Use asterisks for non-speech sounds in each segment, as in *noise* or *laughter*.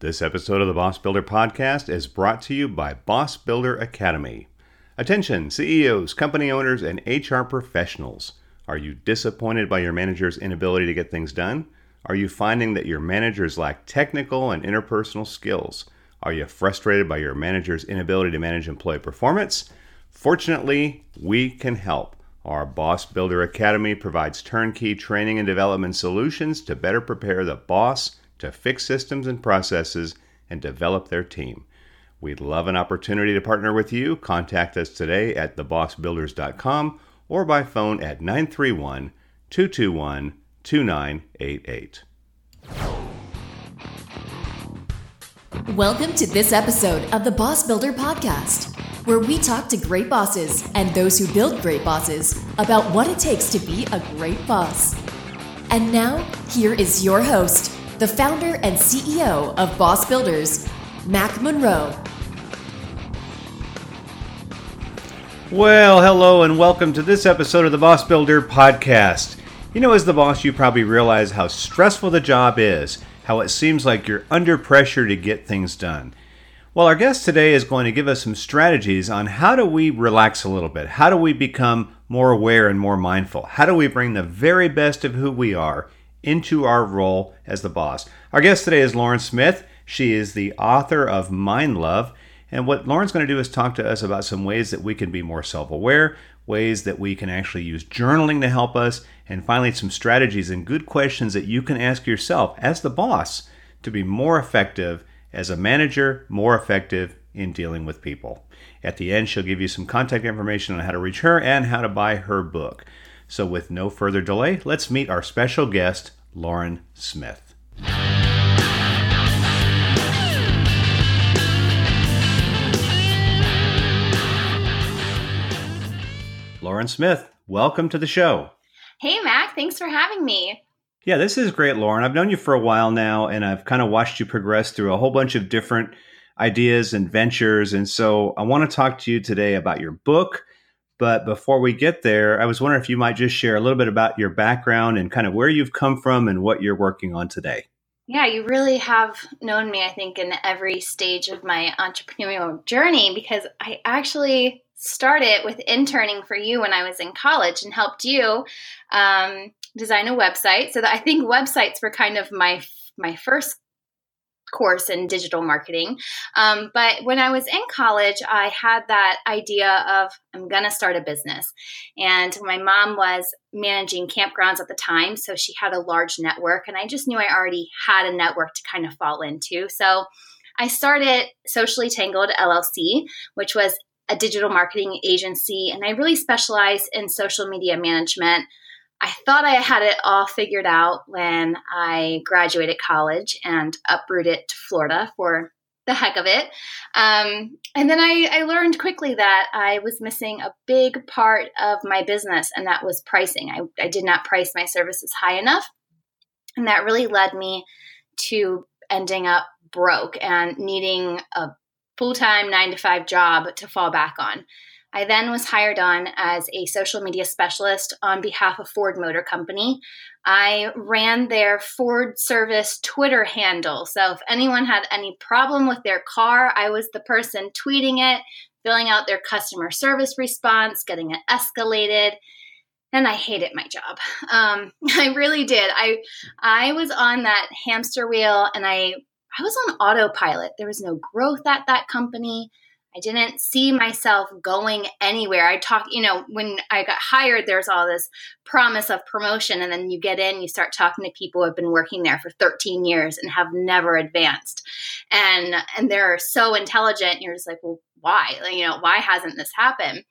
This episode of the Boss Builder Podcast is brought to you by Boss Builder Academy. Attention, CEOs, company owners, and HR professionals. Are you disappointed by your manager's inability to get things done? Are you finding that your managers lack technical and interpersonal skills? Are you frustrated by your manager's inability to manage employee performance? Fortunately, we can help. Our Boss Builder Academy provides turnkey training and development solutions to better prepare the boss to fix systems and processes and develop their team. We'd love an opportunity to partner with you. Contact us today at thebossbuilders.com or by phone at 931 221 2988. Welcome to this episode of the Boss Builder Podcast, where we talk to great bosses and those who build great bosses about what it takes to be a great boss. And now, here is your host, the founder and CEO of Boss Builders, Mac Monroe. Well, hello and welcome to this episode of the Boss Builder Podcast. You know, as the boss, you probably realize how stressful the job is, how it seems like you're under pressure to get things done. Well, our guest today is going to give us some strategies on how do we relax a little bit? How do we become more aware and more mindful? How do we bring the very best of who we are into our role as the boss. Our guest today is Lauren Smith. She is the author of Mind Love. And what Lauren's going to do is talk to us about some ways that we can be more self aware, ways that we can actually use journaling to help us, and finally, some strategies and good questions that you can ask yourself as the boss to be more effective as a manager, more effective in dealing with people. At the end, she'll give you some contact information on how to reach her and how to buy her book. So, with no further delay, let's meet our special guest, Lauren Smith. Lauren Smith, welcome to the show. Hey, Mac, thanks for having me. Yeah, this is great, Lauren. I've known you for a while now, and I've kind of watched you progress through a whole bunch of different ideas and ventures. And so I want to talk to you today about your book but before we get there, I was wondering if you might just share a little bit about your background and kind of where you've come from and what you're working on today. Yeah, you really have known me, I think, in every stage of my entrepreneurial journey because I actually started with interning for you when I was in college and helped you um, design a website. So that I think websites were kind of my my first course in digital marketing. Um, but when I was in college, I had that idea of I'm going to start a business. And my mom was managing campgrounds at the time. So she had a large network. And I just knew I already had a network to kind of fall into. So I started Socially Tangled LLC, which was a digital marketing agency. And I really specialized in social media management I thought I had it all figured out when I graduated college and uprooted to Florida for the heck of it. Um, and then I, I, learned quickly that I was missing a big part of my business, and that was pricing. I, I did not price my services high enough. And that really led me to ending up broke and needing a full time nine to five job to fall back on. I then was hired on as a social media specialist on behalf of Ford Motor Company. I ran their Ford service Twitter handle. So if anyone had any problem with their car, I was the person tweeting it, filling out their customer service response, getting it escalated. And I hated my job. Um, *laughs* I really did. I I was on that hamster wheel, and I I was on autopilot. There was no growth at that company. I didn't see myself going anywhere. I talk, you know, when I got hired, there's all this promise of promotion. And then you get in, you start talking to people who have been working there for 13 years and have never advanced. And, and they're so intelligent. You're just like, well, why? Like, you know, why hasn't this happened?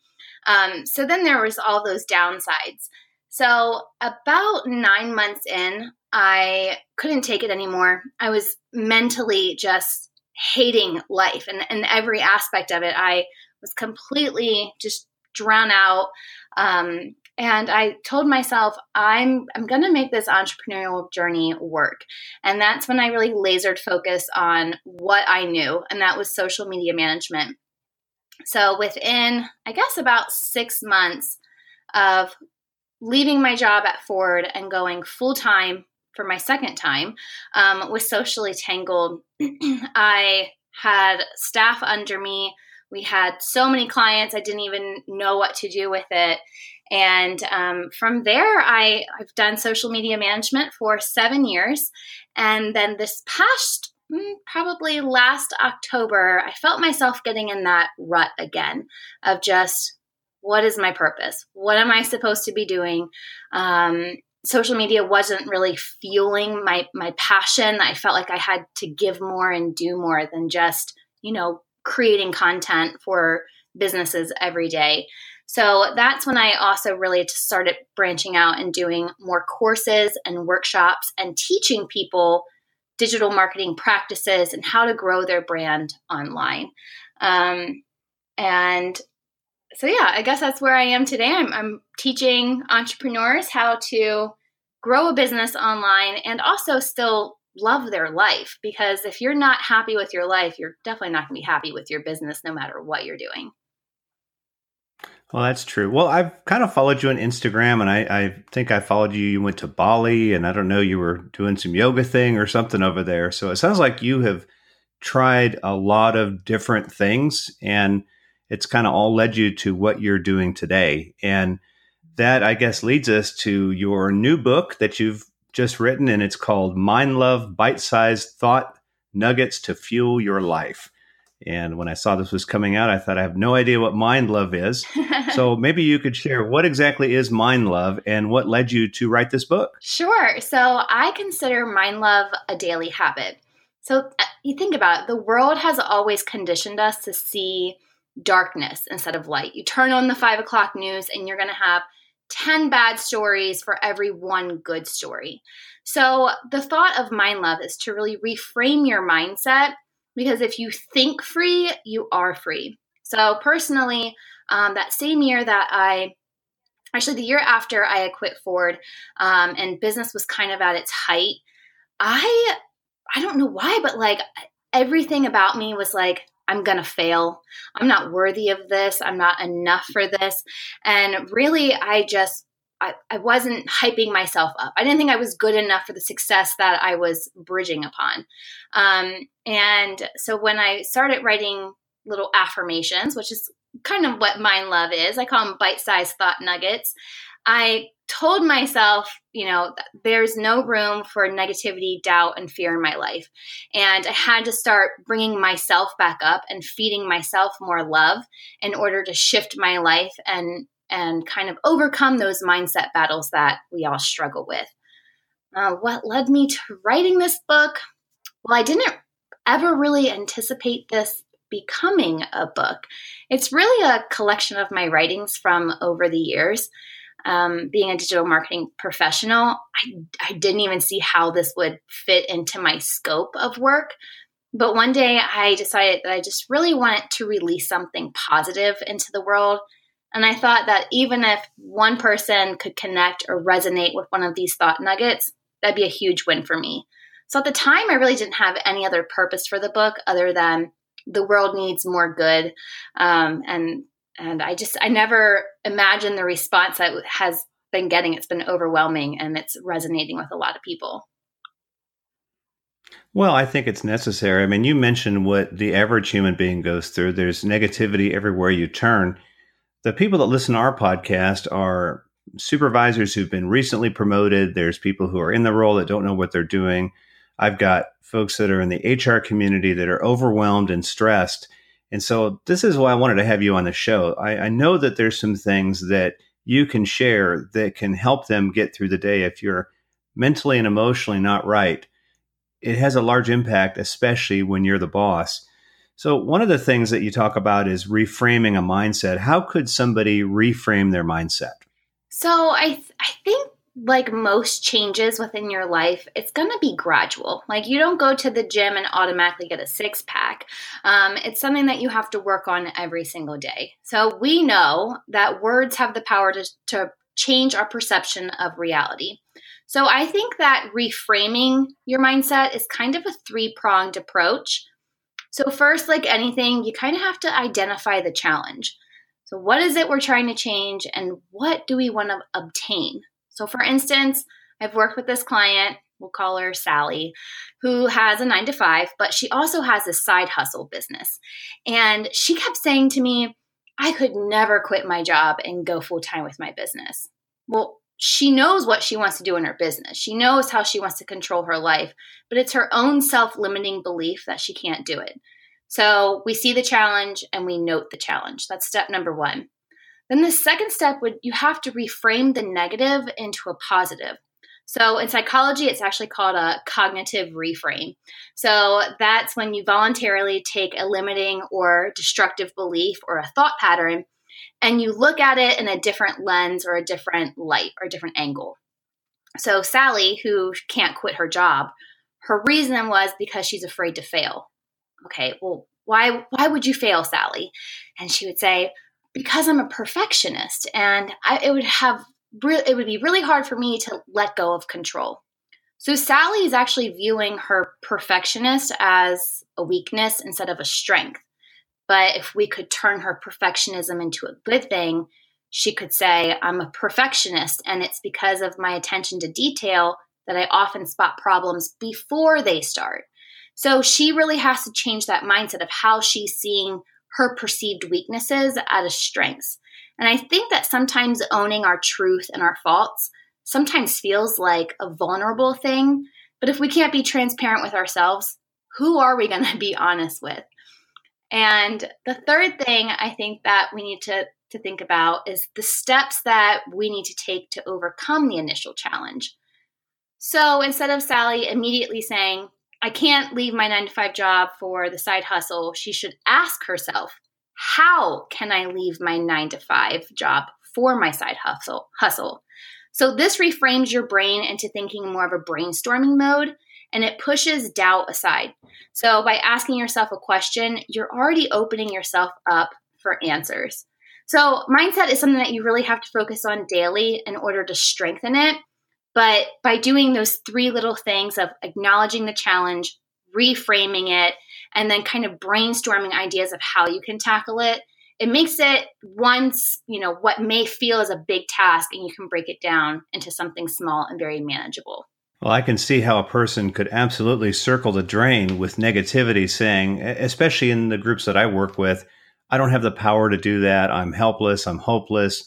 Um, so then there was all those downsides. So about nine months in, I couldn't take it anymore. I was mentally just hating life and, and every aspect of it. I was completely just drown out. Um, and I told myself, I'm I'm going to make this entrepreneurial journey work. And that's when I really lasered focus on what I knew, and that was social media management. So within, I guess, about six months of leaving my job at Ford and going full time for my second time um, was socially tangled. *clears throat* I had staff under me. We had so many clients, I didn't even know what to do with it. And um, from there, I, I've done social media management for seven years. And then this past, mm, probably last October, I felt myself getting in that rut again of just what is my purpose? What am I supposed to be doing? Um, social media wasn't really fueling my my passion. I felt like I had to give more and do more than just, you know, creating content for businesses every day. So that's when I also really started branching out and doing more courses and workshops and teaching people digital marketing practices and how to grow their brand online. Um, and so, yeah, I guess that's where I am today. I'm, I'm teaching entrepreneurs how to grow a business online and also still love their life because if you're not happy with your life, you're definitely not going to be happy with your business no matter what you're doing. Well, that's true. Well, I've kind of followed you on Instagram, and I, I, think I followed you. You went to Bali, and I don't know, you were doing some yoga thing or something over there. So it sounds like you have tried a lot of different things, and it's kind of all led you to what you're doing today. And that, I guess, leads us to your new book that you've just written, and it's called Mind Love Bite Sized Thought Nuggets to Fuel Your Life. And when I saw this was coming out, I thought I have no idea what mind love is. *laughs* so maybe you could share what exactly is mind love and what led you to write this book. Sure. So I consider mind love a daily habit. So uh, you think about it, the world has always conditioned us to see darkness instead of light. You turn on the five o'clock news and you're going to have 10 bad stories for every one good story. So the thought of mind love is to really reframe your mindset because if you think free, you are free. So, personally, um, that same year that I actually the year after I quit Ford um, and business was kind of at its height, I I don't know why, but like everything about me was like I'm going to fail. I'm not worthy of this. I'm not enough for this. And really, I just I, I wasn't hyping myself up. I didn't think I was good enough for the success that I was bridging upon. Um, and so when I started writing little affirmations, which is kind of what mind love is, I call them bite sized thought nuggets. I told myself, you know, there's no room for negativity, doubt, and fear in my life. And I had to start bringing myself back up and feeding myself more love in order to shift my life and and kind of overcome those mindset battles that we all struggle with. Uh, what led me to writing this book? Well, I didn't ever really anticipate this becoming a book. It's really a collection of my writings from over the years. Um, being a digital marketing professional, I, I didn't even see how this would fit into my scope of work. But one day I decided that I just really wanted to release something positive into the world and I thought that even if one person could connect or resonate with one of these thought nuggets, that'd be a huge win for me. So at the time, I really didn't have any other purpose for the book other than the world needs more good. Um, and and I just I never imagined the response that has been getting. It's been overwhelming and it's resonating with a lot of people. Well, I think it's necessary. I mean, you mentioned what the average human being goes through. There's negativity everywhere you turn the people that listen to our podcast are supervisors who've been recently promoted. There's people who are in the role that don't know what they're doing. I've got folks that are in the HR community that are overwhelmed and stressed. And so this is why I wanted to have you on the show. I, I know that there's some things that you can share that can help them get through the day if you're mentally and emotionally not right. It has a large impact, especially when you're the boss. So, one of the things that you talk about is reframing a mindset. How could somebody reframe their mindset? So, I, th- I think like most changes within your life, it's going to be gradual. Like you don't go to the gym and automatically get a six pack. Um, it's something that you have to work on every single day. So we know that words have the power to, to change our perception of reality. So I think that reframing your mindset is kind of a three pronged approach. So, first, like anything, you kind of have to identify the challenge. So, what is it we're trying to change, and what do we want to obtain? So, for instance, I've worked with this client we'll call her Sally, who has a nine to five, but she also has a side hustle business. And she kept saying to me, I could never quit my job and go full time with my business. Well, she knows what she wants to do in her business. She knows how she wants to control her life, but it's her own self limiting belief that she can't do it. So we see the challenge and we note the challenge. That's step number one. Then the second step would you have to reframe the negative into a positive. So in psychology, it's actually called a cognitive reframe. So that's when you voluntarily take a limiting or destructive belief or a thought pattern and you look at it in a different lens or a different light or a different angle. So Sally, who can't quit her job, her reason was because she's afraid to fail. Okay, well, why why would you fail, Sally? And she would say, because I'm a perfectionist and I, it would have re- it would be really hard for me to let go of control. So Sally is actually viewing her perfectionist as a weakness instead of a strength. But if we could turn her perfectionism into a good thing, she could say, I'm a perfectionist, and it's because of my attention to detail that I often spot problems before they start. So she really has to change that mindset of how she's seeing her perceived weaknesses as strengths. And I think that sometimes owning our truth and our faults sometimes feels like a vulnerable thing. But if we can't be transparent with ourselves, who are we going to be honest with? And the third thing I think that we need to, to think about is the steps that we need to take to overcome the initial challenge. So instead of Sally immediately saying, I can't leave my nine to five job for the side hustle, she should ask herself, how can I leave my nine to five job for my side hustle? Hustle. So this reframes your brain into thinking more of a brainstorming mode and it pushes doubt aside. So by asking yourself a question, you're already opening yourself up for answers. So mindset is something that you really have to focus on daily in order to strengthen it. But by doing those three little things of acknowledging the challenge, reframing it, and then kind of brainstorming ideas of how you can tackle it, it makes it once, you know, what may feel as a big task and you can break it down into something small and very manageable. Well, I can see how a person could absolutely circle the drain with negativity, saying, especially in the groups that I work with, I don't have the power to do that. I'm helpless. I'm hopeless.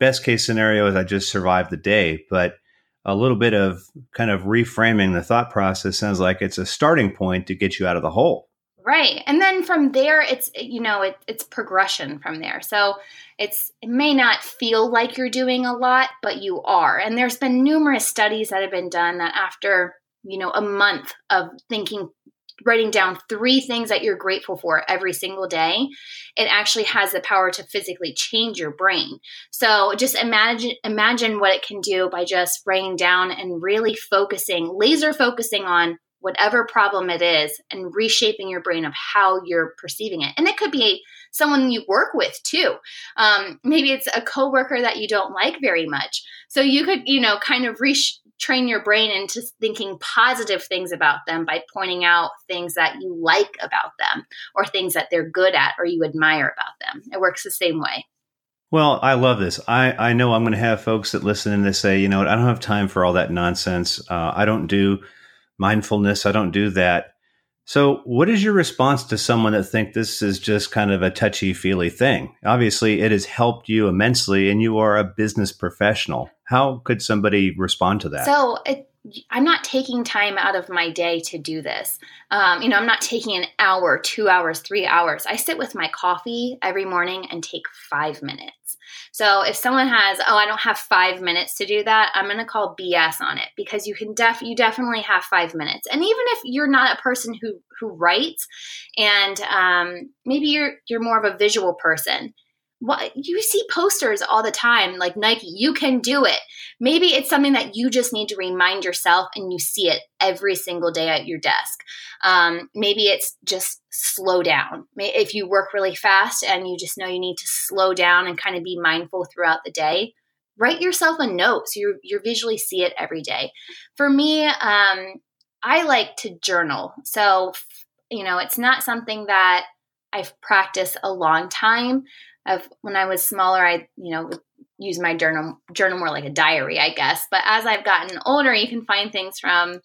Best case scenario is I just survive the day. But a little bit of kind of reframing the thought process sounds like it's a starting point to get you out of the hole. Right. And then from there it's you know it, it's progression from there. So it's it may not feel like you're doing a lot, but you are. And there's been numerous studies that have been done that after, you know, a month of thinking writing down three things that you're grateful for every single day, it actually has the power to physically change your brain. So just imagine imagine what it can do by just writing down and really focusing, laser focusing on whatever problem it is and reshaping your brain of how you're perceiving it. And it could be someone you work with too. Um, maybe it's a coworker that you don't like very much. So you could, you know, kind of resh- train your brain into thinking positive things about them by pointing out things that you like about them or things that they're good at or you admire about them. It works the same way. Well, I love this. I, I know I'm going to have folks that listen and they say, you know, I don't have time for all that nonsense. Uh, I don't do mindfulness. I don't do that. So, what is your response to someone that think this is just kind of a touchy feely thing? Obviously, it has helped you immensely, and you are a business professional. How could somebody respond to that? So, it, I'm not taking time out of my day to do this. Um, you know, I'm not taking an hour, two hours, three hours. I sit with my coffee every morning and take five minutes. So if someone has, oh, I don't have five minutes to do that, I'm going to call BS on it because you can def you definitely have five minutes. And even if you're not a person who who writes, and um, maybe you're you're more of a visual person, what you see posters all the time like nike you can do it. Maybe it's something that you just need to remind yourself and you see it every single day at your desk. Um, maybe it's just slow down. If you work really fast and you just know you need to slow down and kind of be mindful throughout the day write yourself a note so you you visually see it every day. For me um, i like to journal. So you know it's not something that i've practiced a long time of when I was smaller, I, you know, use my journal journal more like a diary, I guess. But as I've gotten older, you can find things from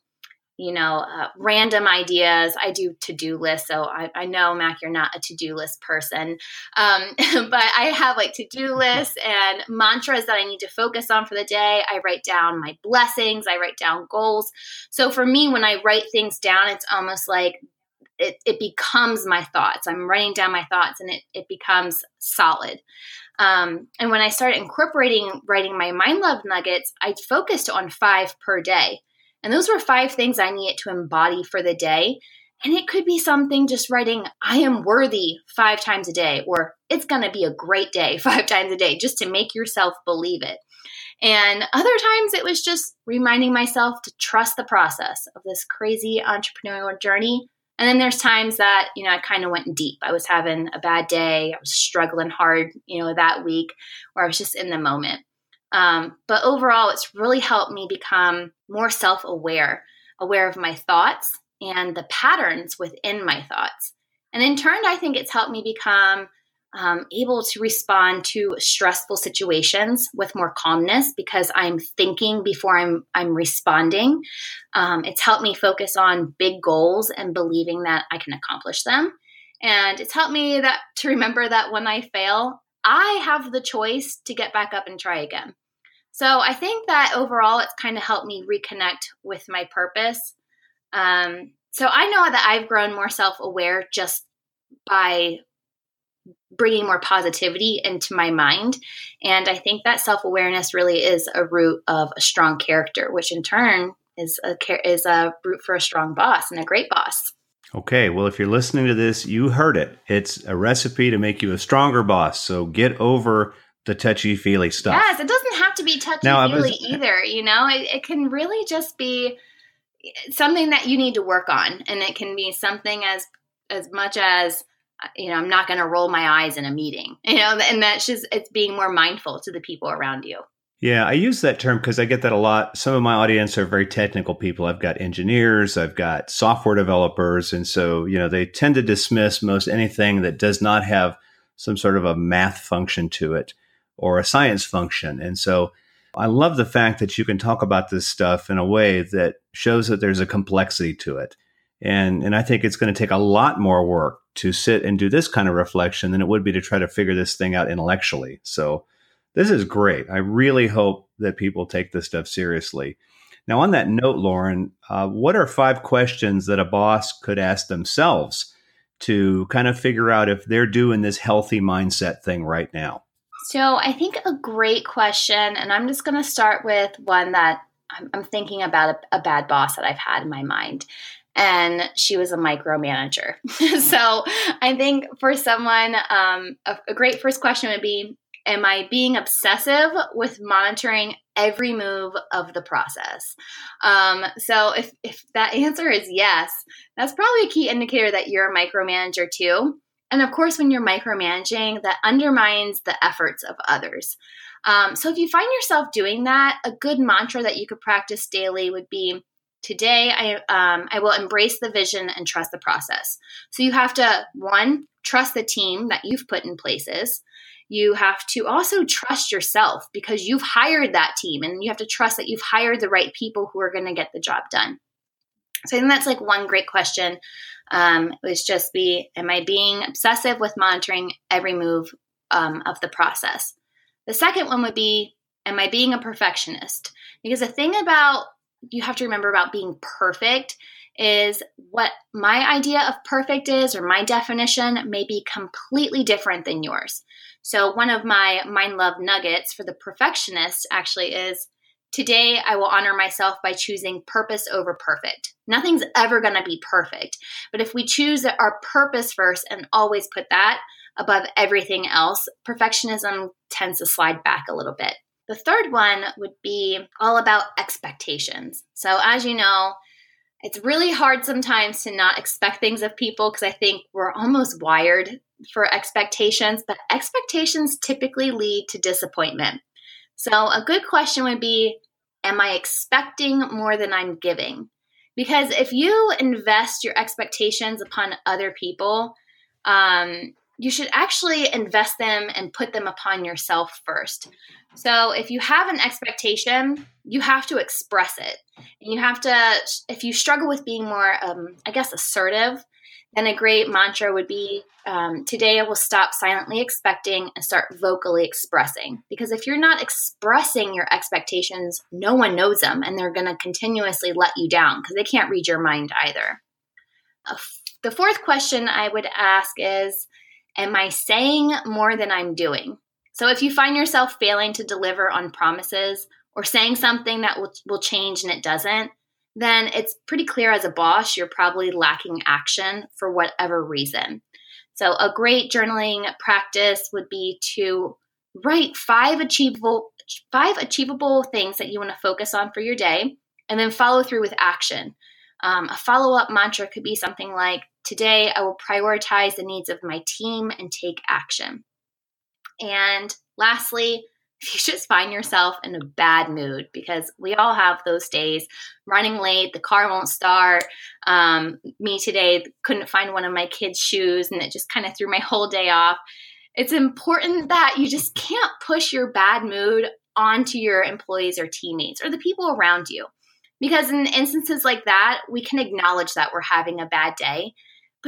you know, uh, random ideas. I do to do lists. So I, I, know, Mac, you're not a to do list person. Um, *laughs* but I have like to do lists and mantras that I need to focus on for the day. I write down my blessings, I write down goals. So for me, when I write things down, it's almost like it, it becomes my thoughts. I'm writing down my thoughts and it, it becomes solid. Um, and when I started incorporating writing my mind love nuggets, I focused on five per day. And those were five things I needed to embody for the day. And it could be something just writing, I am worthy five times a day, or it's going to be a great day *laughs* five times a day, just to make yourself believe it. And other times it was just reminding myself to trust the process of this crazy entrepreneurial journey. And then there's times that, you know, I kind of went deep. I was having a bad day. I was struggling hard, you know, that week, where I was just in the moment. Um, but overall, it's really helped me become more self aware, aware of my thoughts and the patterns within my thoughts. And in turn, I think it's helped me become um, able to respond to stressful situations with more calmness because I'm thinking before I'm I'm responding. Um, it's helped me focus on big goals and believing that I can accomplish them. And it's helped me that to remember that when I fail, I have the choice to get back up and try again. So I think that overall, it's kind of helped me reconnect with my purpose. Um, so I know that I've grown more self aware just by bringing more positivity into my mind. And I think that self awareness really is a root of a strong character, which in turn is a is a root for a strong boss and a great boss. Okay, well, if you're listening to this, you heard it. It's a recipe to make you a stronger boss. So get over the touchy feely stuff. Yes, it doesn't have to be touchy feely either. You know, it, it can really just be something that you need to work on, and it can be something as as much as you know, I'm not going to roll my eyes in a meeting. *laughs* You know, and that's just it's being more mindful to the people around you. Yeah, I use that term because I get that a lot. Some of my audience are very technical people. I've got engineers, I've got software developers. And so, you know, they tend to dismiss most anything that does not have some sort of a math function to it or a science function. And so I love the fact that you can talk about this stuff in a way that shows that there's a complexity to it. And, and I think it's going to take a lot more work to sit and do this kind of reflection than it would be to try to figure this thing out intellectually. So this is great. I really hope that people take this stuff seriously. Now, on that note, Lauren, uh, what are five questions that a boss could ask themselves to kind of figure out if they're doing this healthy mindset thing right now? So, I think a great question, and I'm just going to start with one that I'm, thinking about a, a bad boss that I've had in my mind and she was a micromanager. *laughs* so I think for someone, um, a, a, great first question would be am I being obsessive with monitoring every move of the process? Um, so if, if that answer is yes, that's probably a key indicator that you're a micromanager too. And of course, when you're micromanaging, that undermines the efforts of others. Um, so if you find yourself doing that, a good mantra that you could practice daily would be today I, um, I will embrace the vision and trust the process. So you have to, one, trust the team that you've put in places you have to also trust yourself because you've hired that team and you have to trust that you've hired the right people who are going to get the job done. So I think that's like one great question. Um, was just be, am I being obsessive with monitoring every move um, of the process? The second one would be, am I being a perfectionist? Because the thing about you have to remember about being perfect is what my idea of perfect is, or my definition may be completely different than yours. So, one of my mind love nuggets for the perfectionist actually is today I will honor myself by choosing purpose over perfect. Nothing's ever going to be perfect. But if we choose our purpose first and always put that above everything else, perfectionism tends to slide back a little bit. The third one would be all about expectations. So, as you know, it's really hard sometimes to not expect things of people because I think we're almost wired for expectations, but expectations typically lead to disappointment. So, a good question would be Am I expecting more than I'm giving? Because if you invest your expectations upon other people, um, you should actually invest them and put them upon yourself first. So if you have an expectation, you have to express it. And you have to, if you struggle with being more, um, I guess, assertive, then a great mantra would be um, Today I will stop silently expecting and start vocally expressing. Because if you're not expressing your expectations, no one knows them and they're going to continuously let you down because they can't read your mind either. Uh, the fourth question I would ask is Am I saying more than I'm doing? So if you find yourself failing to deliver on promises or saying something that will, will change and it doesn't, then it's pretty clear as a boss you're probably lacking action for whatever reason. So a great journaling practice would be to write five achievable five achievable things that you want to focus on for your day and then follow through with action. Um, a follow up mantra could be something like Today, I will prioritize the needs of my team and take action. And lastly, *laughs* if you just find yourself in a bad mood, because we all have those days running late, the car won't start. Um, me today couldn't find one of my kids' shoes, and it just kind of threw my whole day off. It's important that you just can't push your bad mood onto your employees or teammates or the people around you. Because in instances like that, we can acknowledge that we're having a bad day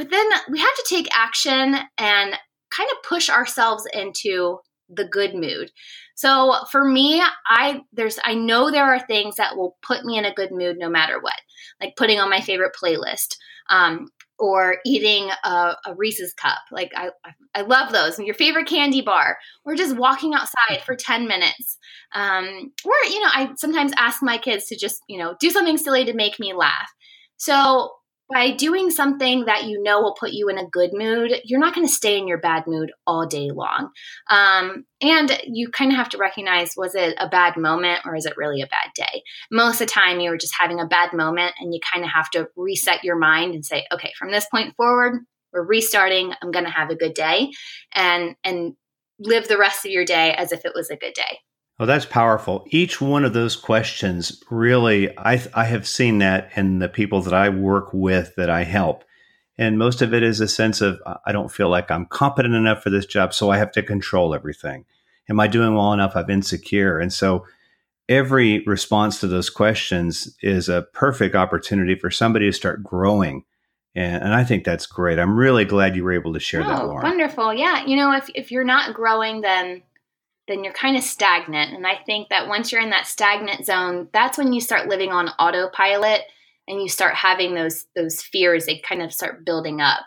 but then we have to take action and kind of push ourselves into the good mood. So for me, I there's I know there are things that will put me in a good mood no matter what, like putting on my favorite playlist, um, or eating a, a, Reese's cup. Like I I love those. Your favorite candy bar, or just walking outside for ten minutes. Um, or you know, I sometimes ask my kids to just you know do something silly to make me laugh. So by doing something that you know will put you in a good mood, you're not going to stay in your bad mood all day long. Um, and you kind of have to recognize was it a bad moment or is it really a bad day? Most of the time, you were just having a bad moment, and you kind of have to reset your mind and say, okay, from this point forward, we're restarting. I'm going to have a good day, and and live the rest of your day as if it was a good day. Oh, that's powerful. Each one of those questions really, I, I have seen that in the people that I work with that I help. And most of it is a sense of, I don't feel like I'm competent enough for this job, so I have to control everything. Am I doing well enough? I'm insecure. And so every response to those questions is a perfect opportunity for somebody to start growing. And, and I think that's great. I'm really glad you were able to share oh, that, Lauren. Wonderful. Yeah. You know, if, if you're not growing, then then you're kind of stagnant. And I think that once you're in that stagnant zone, that's when you start living on autopilot and you start having those those fears they kind of start building up.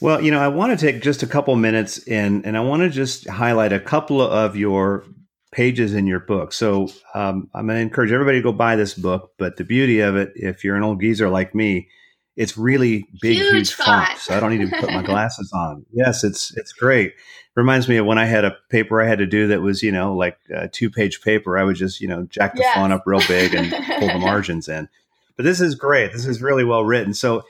Well, you know, I want to take just a couple minutes and and I want to just highlight a couple of your pages in your book. So um, I'm going to encourage everybody to go buy this book. But the beauty of it, if you're an old geezer like me, it's really big, huge, huge font. So I don't need to put my *laughs* glasses on. Yes, it's it's great reminds me of when I had a paper I had to do that was, you know, like a two page paper. I would just, you know, jack the yes. font up real big and *laughs* pull the margins in. But this is great. This is really well written. So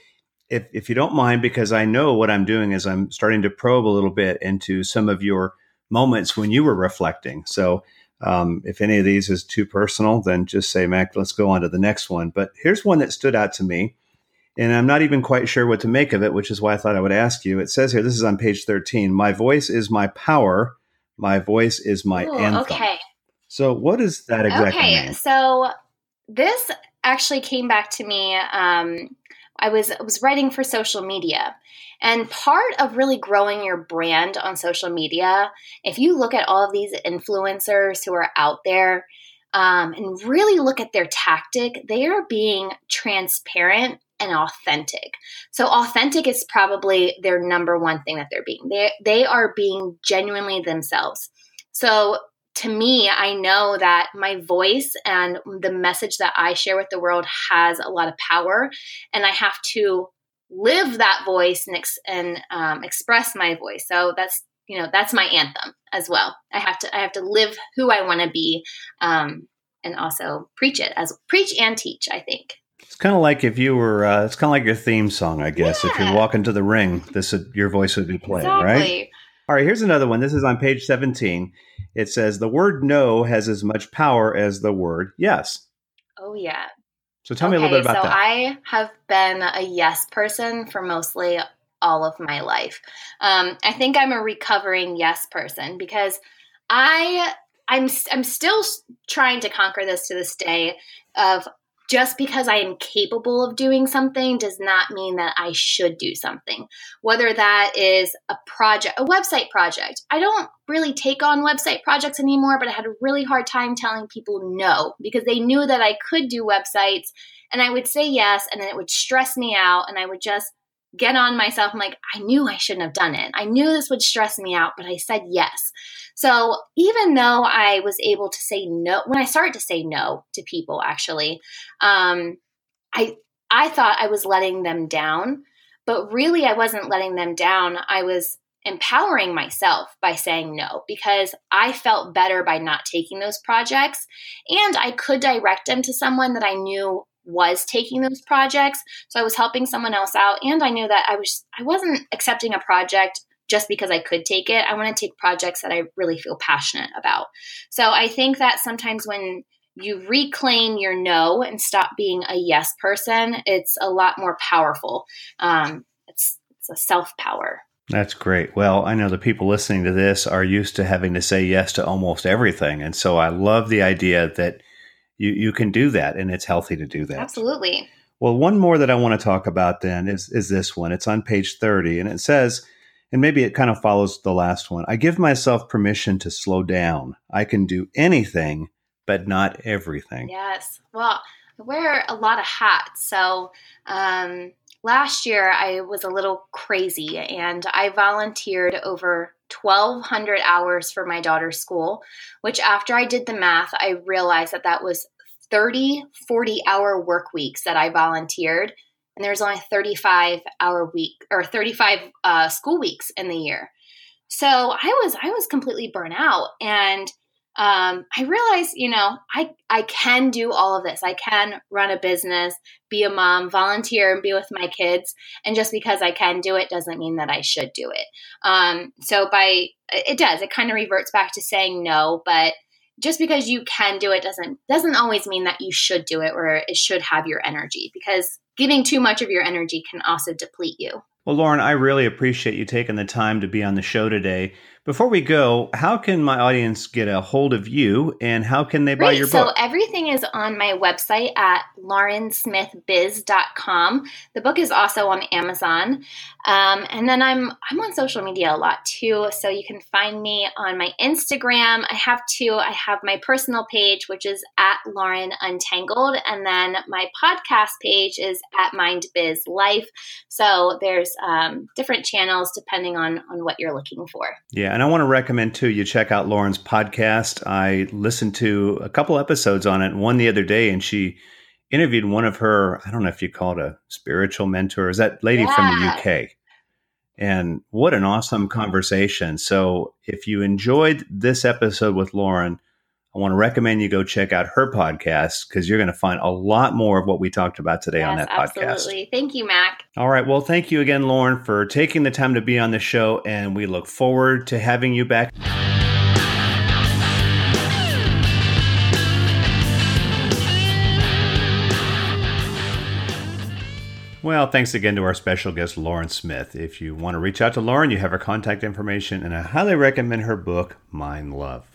if, if you don't mind, because I know what I'm doing is I'm starting to probe a little bit into some of your moments when you were reflecting. So um, if any of these is too personal, then just say, Mac, let's go on to the next one. But here's one that stood out to me and I'm not even quite sure what to make of it, which is why I thought I would ask you. It says here, this is on page 13 My voice is my power, my voice is my Ooh, anthem. Okay. So, what does that exactly okay, mean? So, this actually came back to me. Um, I was I was writing for social media, and part of really growing your brand on social media, if you look at all of these influencers who are out there, um, and really look at their tactic, they are being transparent and authentic. So authentic is probably their number one thing that they're being. They they are being genuinely themselves. So to me, I know that my voice and the message that I share with the world has a lot of power, and I have to live that voice and, ex- and um, express my voice. So that's you know that's my anthem as well. I have to I have to live who I want to be, um, and also preach it as preach and teach. I think. It's kind of like if you were. Uh, it's kind of like your theme song, I guess. Yeah. If you're walking to the ring, this would, your voice would be playing, exactly. right? All right. Here's another one. This is on page 17. It says the word "no" has as much power as the word "yes." Oh yeah. So tell okay, me a little bit about so that. So I have been a yes person for mostly all of my life. Um, I think I'm a recovering yes person because I I'm I'm still trying to conquer this to this day of just because I am capable of doing something does not mean that I should do something. Whether that is a project, a website project. I don't really take on website projects anymore, but I had a really hard time telling people no because they knew that I could do websites and I would say yes and then it would stress me out and I would just get on myself. I'm like, I knew I shouldn't have done it. I knew this would stress me out, but I said yes. So even though I was able to say no, when I started to say no to people, actually, um, I I thought I was letting them down, but really I wasn't letting them down. I was empowering myself by saying no because I felt better by not taking those projects and I could direct them to someone that I knew was taking those projects so I was helping someone else out and I knew that I was I wasn't accepting a project just because I could take it. I want to take projects that I really feel passionate about. So I think that sometimes when you reclaim your no and stop being a yes person, it's a lot more powerful. Um, it's it's a self power. That's great. Well, I know the people listening to this are used to having to say yes to almost everything, and so I love the idea that you you can do that, and it's healthy to do that. Absolutely. Well, one more that I want to talk about then is is this one. It's on page thirty, and it says and maybe it kind of follows the last one. I give myself permission to slow down. I can do anything, but not everything. Yes. Well, I wear a lot of hats. So, um, last year I was a little crazy and I volunteered over 1,200 hours for my daughter's school, which after I did the math, I realized that that was 30, 40 hour work weeks that I volunteered and there's only 35 hour week or 35 uh, school weeks in the year. So I was I was completely burnt out, and um, I realized, you know, I I can do all of this. I can run a business, be a mom, volunteer, and be with my kids. And just because I can do it doesn't mean that I should do it. Um, so by it does it kind of reverts back to saying no, but just because you can do it doesn't doesn't always mean that you should do it or it should have your energy because giving too much of your energy can also deplete you. Well, Lauren, I really appreciate you taking the time to be on the show today. Before we go, how can my audience get a hold of you and how can they buy your book? So everything is on my website at laurensmithbiz.com. The book is also on Amazon. Um, and then I'm I'm on social media a lot too. So you can find me on my Instagram. I have two. I have my personal page, which is at Lauren Untangled, and then my podcast page is at Mind Biz Life. So there's um, different channels depending on on what you're looking for. Yeah, and I want to recommend too, you check out Lauren's podcast. I listened to a couple episodes on it, one the other day, and she interviewed one of her, I don't know if you call it a spiritual mentor, is that lady yeah. from the UK. And what an awesome conversation. So if you enjoyed this episode with Lauren, I want to recommend you go check out her podcast because you're going to find a lot more of what we talked about today yes, on that podcast. Absolutely. Thank you, Mac. All right. Well, thank you again, Lauren, for taking the time to be on the show, and we look forward to having you back. Well, thanks again to our special guest, Lauren Smith. If you want to reach out to Lauren, you have her contact information, and I highly recommend her book, Mind Love.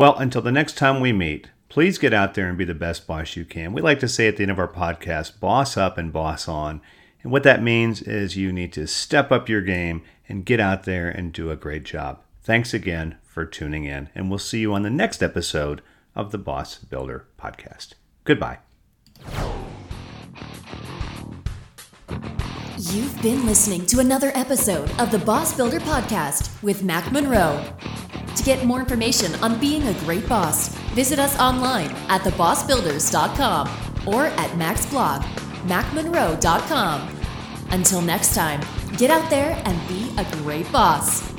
Well, until the next time we meet, please get out there and be the best boss you can. We like to say at the end of our podcast, boss up and boss on. And what that means is you need to step up your game and get out there and do a great job. Thanks again for tuning in, and we'll see you on the next episode of the Boss Builder Podcast. Goodbye. You've been listening to another episode of the Boss Builder Podcast with Mac Monroe. To get more information on being a great boss, visit us online at thebossbuilders.com or at Mac's blog, macmonroe.com. Until next time, get out there and be a great boss.